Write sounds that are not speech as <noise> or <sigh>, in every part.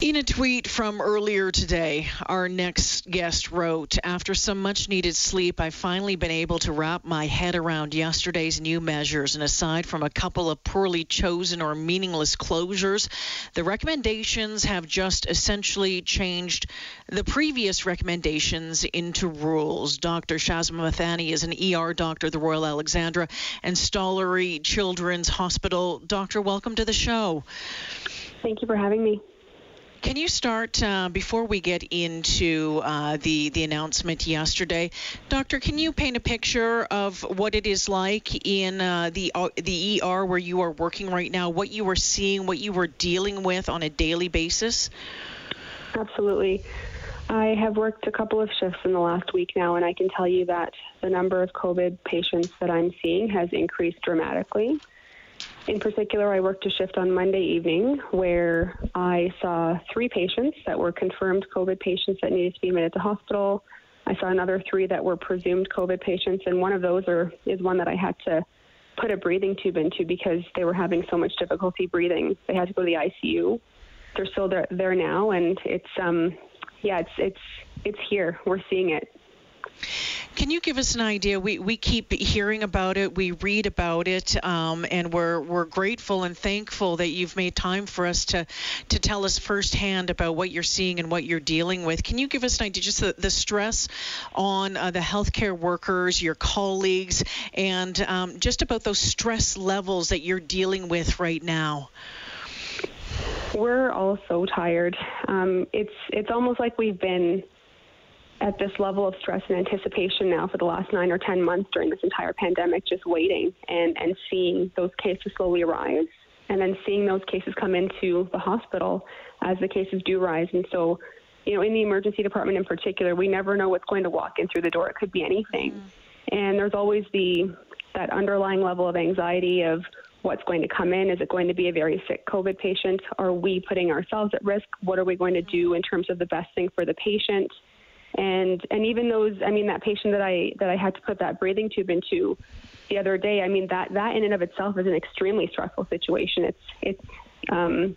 In a tweet from earlier today, our next guest wrote After some much needed sleep, I've finally been able to wrap my head around yesterday's new measures. And aside from a couple of poorly chosen or meaningless closures, the recommendations have just essentially changed the previous recommendations into rules. Dr. Shazma Mithani is an ER doctor at the Royal Alexandra and Stollery Children's Hospital. Doctor, welcome to the show. Thank you for having me. Can you start uh, before we get into uh, the the announcement yesterday, Doctor? Can you paint a picture of what it is like in uh, the uh, the ER where you are working right now? What you were seeing, what you were dealing with on a daily basis? Absolutely. I have worked a couple of shifts in the last week now, and I can tell you that the number of COVID patients that I'm seeing has increased dramatically. In particular, I worked a shift on Monday evening where I saw three patients that were confirmed COVID patients that needed to be admitted to hospital. I saw another three that were presumed COVID patients, and one of those are, is one that I had to put a breathing tube into because they were having so much difficulty breathing. They had to go to the ICU. They're still there, there now, and it's um, yeah, it's it's it's here. We're seeing it. Can you give us an idea? We, we keep hearing about it, we read about it, um, and we're, we're grateful and thankful that you've made time for us to, to tell us firsthand about what you're seeing and what you're dealing with. Can you give us an idea, just the, the stress on uh, the healthcare workers, your colleagues, and um, just about those stress levels that you're dealing with right now? We're all so tired. Um, it's it's almost like we've been at this level of stress and anticipation now for the last nine or 10 months during this entire pandemic, just waiting and, and seeing those cases slowly rise and then seeing those cases come into the hospital as the cases do rise. And so, you know, in the emergency department in particular, we never know what's going to walk in through the door. It could be anything. Mm-hmm. And there's always the that underlying level of anxiety of what's going to come in. Is it going to be a very sick COVID patient? Are we putting ourselves at risk? What are we going to do in terms of the best thing for the patient? And and even those i mean that patient that i that i had to put that breathing tube into the other day i mean that that in and of itself is an extremely stressful situation. It's it's um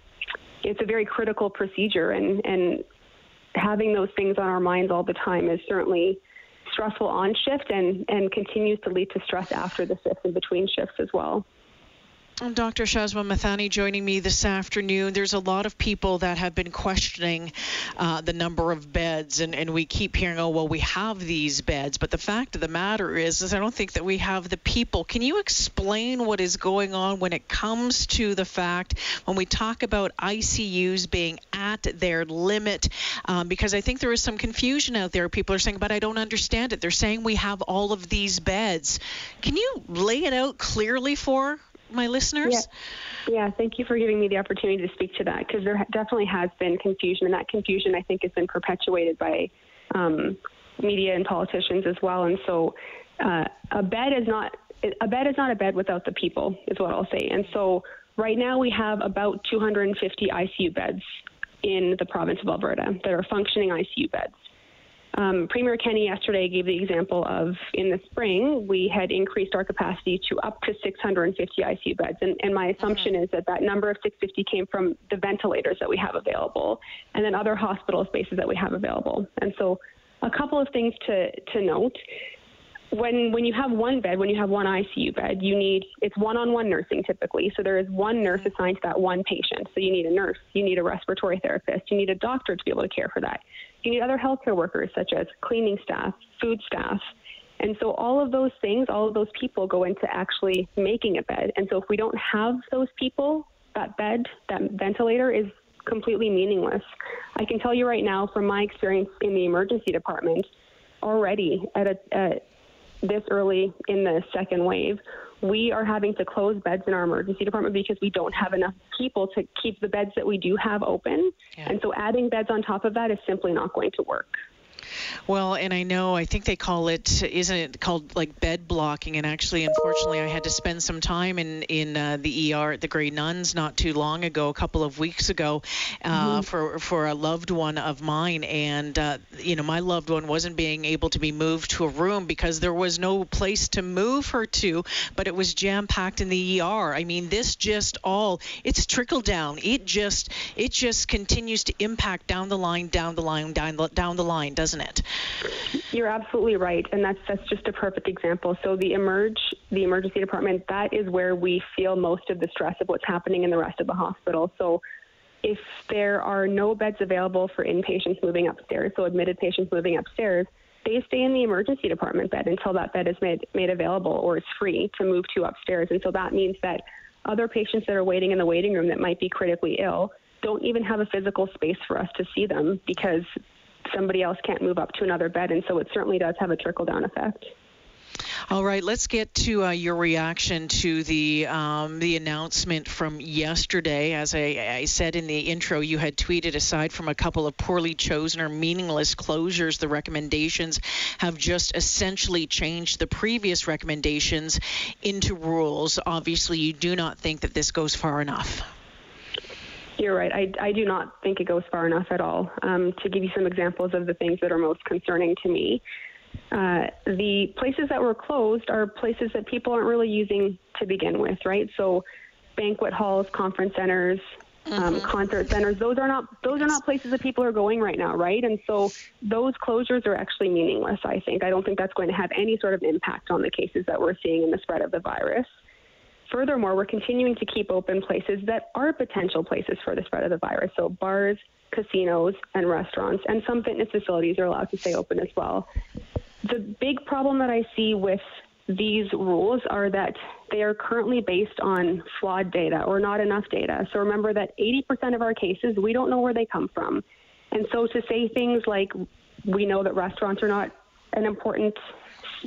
it's a very critical procedure and and having those things on our minds all the time is certainly stressful on shift and and continues to lead to stress after the shift and between shifts as well Dr. Shazma Mithani joining me this afternoon. There's a lot of people that have been questioning uh, the number of beds, and, and we keep hearing, oh, well, we have these beds. But the fact of the matter is, is I don't think that we have the people. Can you explain what is going on when it comes to the fact when we talk about ICUs being at their limit? Um, because I think there is some confusion out there. People are saying, but I don't understand it. They're saying we have all of these beds. Can you lay it out clearly for my listeners? Yeah. yeah, thank you for giving me the opportunity to speak to that because there definitely has been confusion, and that confusion I think has been perpetuated by um, media and politicians as well. And so, uh, a bed is not a bed is not a bed without the people, is what I'll say. And so, right now we have about 250 ICU beds in the province of Alberta that are functioning ICU beds. Um, Premier Kenney yesterday gave the example of in the spring, we had increased our capacity to up to 650 ICU beds. And, and my assumption mm-hmm. is that that number of 650 came from the ventilators that we have available and then other hospital spaces that we have available. And so, a couple of things to, to note when when you have one bed, when you have one ICU bed, you need it's one-on-one nursing typically. So there is one nurse assigned to that one patient. So you need a nurse, you need a respiratory therapist, you need a doctor to be able to care for that. You need other healthcare workers such as cleaning staff, food staff. And so all of those things, all of those people go into actually making a bed. And so if we don't have those people, that bed, that ventilator is completely meaningless. I can tell you right now from my experience in the emergency department already at a, a this early in the second wave, we are having to close beds in our emergency department because we don't have enough people to keep the beds that we do have open. Yeah. And so adding beds on top of that is simply not going to work. Well, and I know, I think they call it, isn't it called like bed blocking? And actually, unfortunately, I had to spend some time in in uh, the ER at the Grey Nuns not too long ago, a couple of weeks ago, uh, mm-hmm. for for a loved one of mine, and uh, you know, my loved one wasn't being able to be moved to a room because there was no place to move her to, but it was jam packed in the ER. I mean, this just all it's trickle down. It just it just continues to impact down the line, down the line, down the, down the line, doesn't it? You're absolutely right, and that's that's just a perfect example. So the emerge, the emergency department, that is where we feel most of the stress of what's happening in the rest of the hospital. So if there are no beds available for inpatients moving upstairs, so admitted patients moving upstairs, they stay in the emergency department bed until that bed is made made available or is free to move to upstairs. And so that means that other patients that are waiting in the waiting room that might be critically ill don't even have a physical space for us to see them because somebody else can't move up to another bed. And so it certainly does have a trickle down effect. All right, let's get to uh, your reaction to the um, the announcement from yesterday. As I, I, said in the intro, you had tweeted aside from a couple of poorly chosen or meaningless closures, the recommendations have just essentially changed the previous recommendations into rules. Obviously, you do not think that this goes far enough. You're right. I, I do not think it goes far enough at all. Um, to give you some examples of the things that are most concerning to me, uh, the places that were closed are places that people aren't really using to begin with, right? So, banquet halls, conference centers, um, mm-hmm. um, concert centers. Those are not those are not places that people are going right now, right? And so those closures are actually meaningless. I think I don't think that's going to have any sort of impact on the cases that we're seeing in the spread of the virus. Furthermore, we're continuing to keep open places that are potential places for the spread of the virus. So bars, casinos, and restaurants, and some fitness facilities are allowed to stay open as well. The big problem that I see with these rules are that they are currently based on flawed data or not enough data. So remember that 80% of our cases, we don't know where they come from. And so to say things like, we know that restaurants are not an important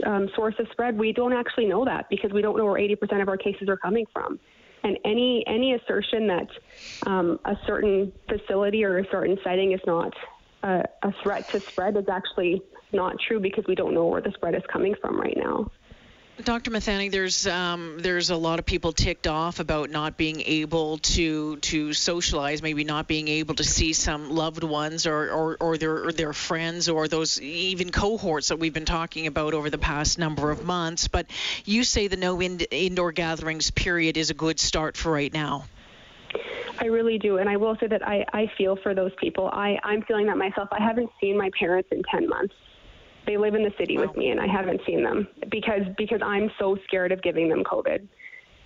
um, source of spread, we don't actually know that because we don't know where 80% of our cases are coming from. And any any assertion that um, a certain facility or a certain setting is not a, a threat to spread is actually not true because we don't know where the spread is coming from right now. Dr. Mithani, there's um, there's a lot of people ticked off about not being able to to socialize, maybe not being able to see some loved ones or, or, or their or their friends or those even cohorts that we've been talking about over the past number of months. But you say the no in, indoor gatherings period is a good start for right now. I really do. And I will say that I, I feel for those people. I, I'm feeling that myself. I haven't seen my parents in 10 months. They live in the city wow. with me, and I haven't seen them because because I'm so scared of giving them COVID.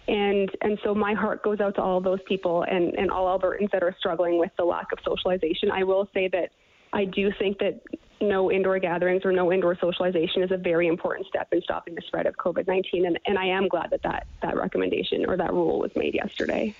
And and so my heart goes out to all those people and, and all Albertans that are struggling with the lack of socialization. I will say that I do think that no indoor gatherings or no indoor socialization is a very important step in stopping the spread of COVID 19. And, and I am glad that, that that recommendation or that rule was made yesterday.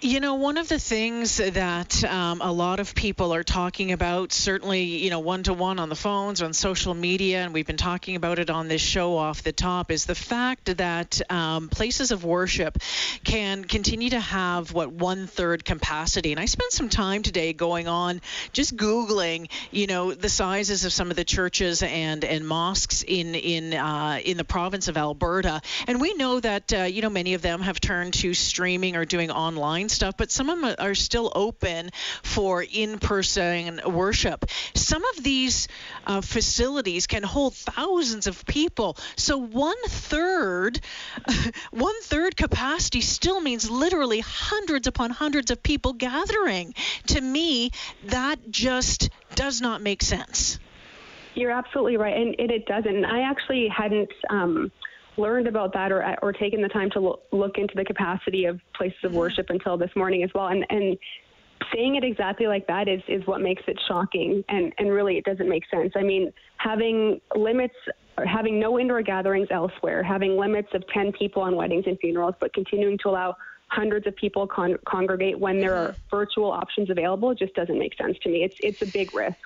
You know, one of the things that um, a lot of people are talking about, certainly, you know, one to one on the phones, on social media, and we've been talking about it on this show off the top, is the fact that um, places of worship can continue to have what one third capacity. And I spent some time today going on just Googling, you know, the sizes of some of the churches and, and mosques in in uh, in the province of Alberta, and we know that uh, you know many of them have turned to streaming or doing online online stuff, but some of them are still open for in person worship. Some of these uh, facilities can hold thousands of people. So one third, <laughs> one third capacity still means literally hundreds upon hundreds of people gathering. To me, that just does not make sense. You're absolutely right, and it, it doesn't. I actually hadn't um, learned about that or or taken the time to lo- look into the capacity of places of mm-hmm. worship until this morning as well. And and saying it exactly like that is is what makes it shocking and and really it doesn't make sense. I mean, having limits having no indoor gatherings elsewhere, having limits of 10 people on weddings and funerals, but continuing to allow hundreds of people con- congregate when there are mm-hmm. virtual options available just doesn't make sense to me. It's it's a big risk.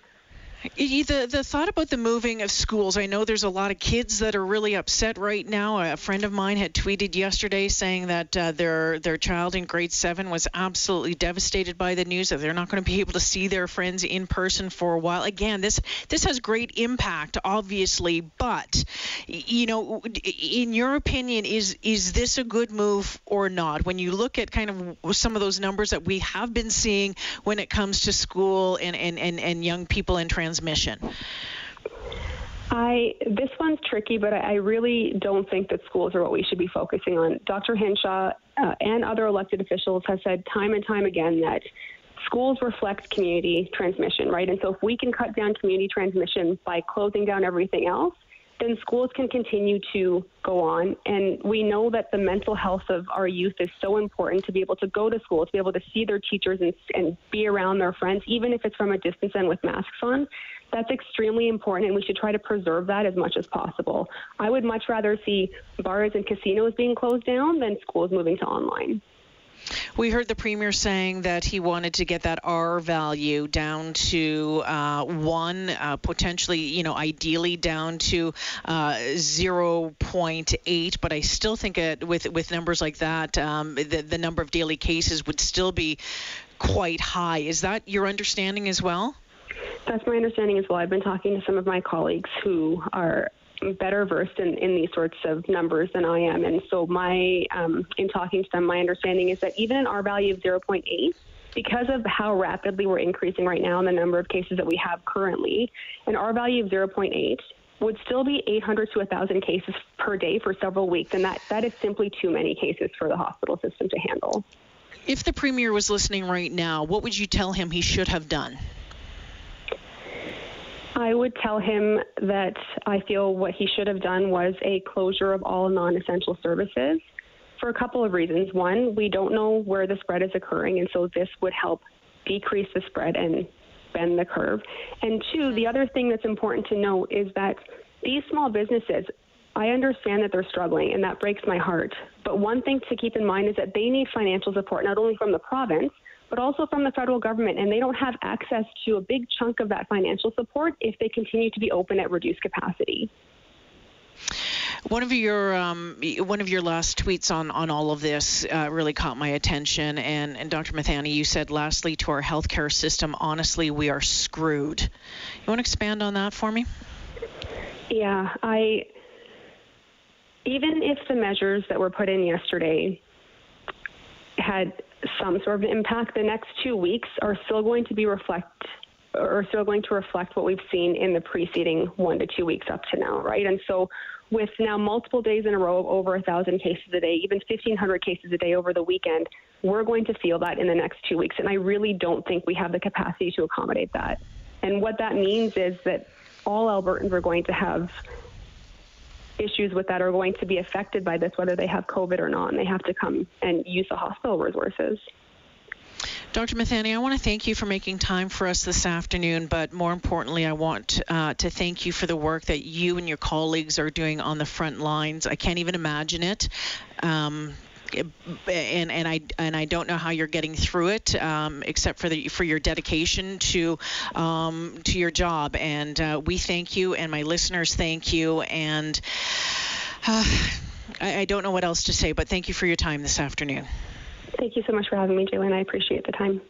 The, the thought about the moving of schools, I know there's a lot of kids that are really upset right now. A friend of mine had tweeted yesterday saying that uh, their their child in grade seven was absolutely devastated by the news that they're not going to be able to see their friends in person for a while. Again, this this has great impact, obviously, but you know, in your opinion, is is this a good move or not? When you look at kind of some of those numbers that we have been seeing when it comes to school and and, and, and young people in transition transmission? I this one's tricky, but I really don't think that schools are what we should be focusing on. Dr. Hinshaw uh, and other elected officials have said time and time again that schools reflect community transmission, right? And so if we can cut down community transmission by closing down everything else, then schools can continue to go on. And we know that the mental health of our youth is so important to be able to go to school, to be able to see their teachers and, and be around their friends, even if it's from a distance and with masks on. That's extremely important, and we should try to preserve that as much as possible. I would much rather see bars and casinos being closed down than schools moving to online. We heard the premier saying that he wanted to get that R value down to uh, one, uh, potentially, you know, ideally down to uh, 0.8. But I still think it, with with numbers like that, um, the, the number of daily cases would still be quite high. Is that your understanding as well? That's my understanding as well. I've been talking to some of my colleagues who are better versed in, in these sorts of numbers than I am. And so my um, in talking to them, my understanding is that even an R value of 0.8, because of how rapidly we're increasing right now in the number of cases that we have currently, an R value of 0.8 would still be 800 to 1,000 cases per day for several weeks, and that, that is simply too many cases for the hospital system to handle. If the premier was listening right now, what would you tell him he should have done? I would tell him that I feel what he should have done was a closure of all non essential services for a couple of reasons. One, we don't know where the spread is occurring, and so this would help decrease the spread and bend the curve. And two, the other thing that's important to note is that these small businesses, I understand that they're struggling, and that breaks my heart. But one thing to keep in mind is that they need financial support not only from the province, but also from the federal government. And they don't have access to a big chunk of that financial support if they continue to be open at reduced capacity. One of your um, one of your last tweets on, on all of this uh, really caught my attention, and, and Dr. Mithani, you said, lastly, to our healthcare system, honestly, we are screwed. You want to expand on that for me? Yeah, I. Even if the measures that were put in yesterday had some sort of impact, the next two weeks are still going to be reflect or still going to reflect what we've seen in the preceding one to two weeks up to now, right? And so with now multiple days in a row of over a thousand cases a day, even 1,500 cases a day over the weekend, we're going to feel that in the next two weeks. And I really don't think we have the capacity to accommodate that. And what that means is that all Albertans are going to have issues with that are going to be affected by this, whether they have COVID or not, and they have to come and use the hospital resources. Dr. Mithani, I want to thank you for making time for us this afternoon, but more importantly, I want uh, to thank you for the work that you and your colleagues are doing on the front lines. I can't even imagine it. Um, and and I and I don't know how you're getting through it, um, except for the for your dedication to um, to your job. And uh, we thank you, and my listeners thank you. And uh, I, I don't know what else to say, but thank you for your time this afternoon. Thank you so much for having me, Jalen. I appreciate the time.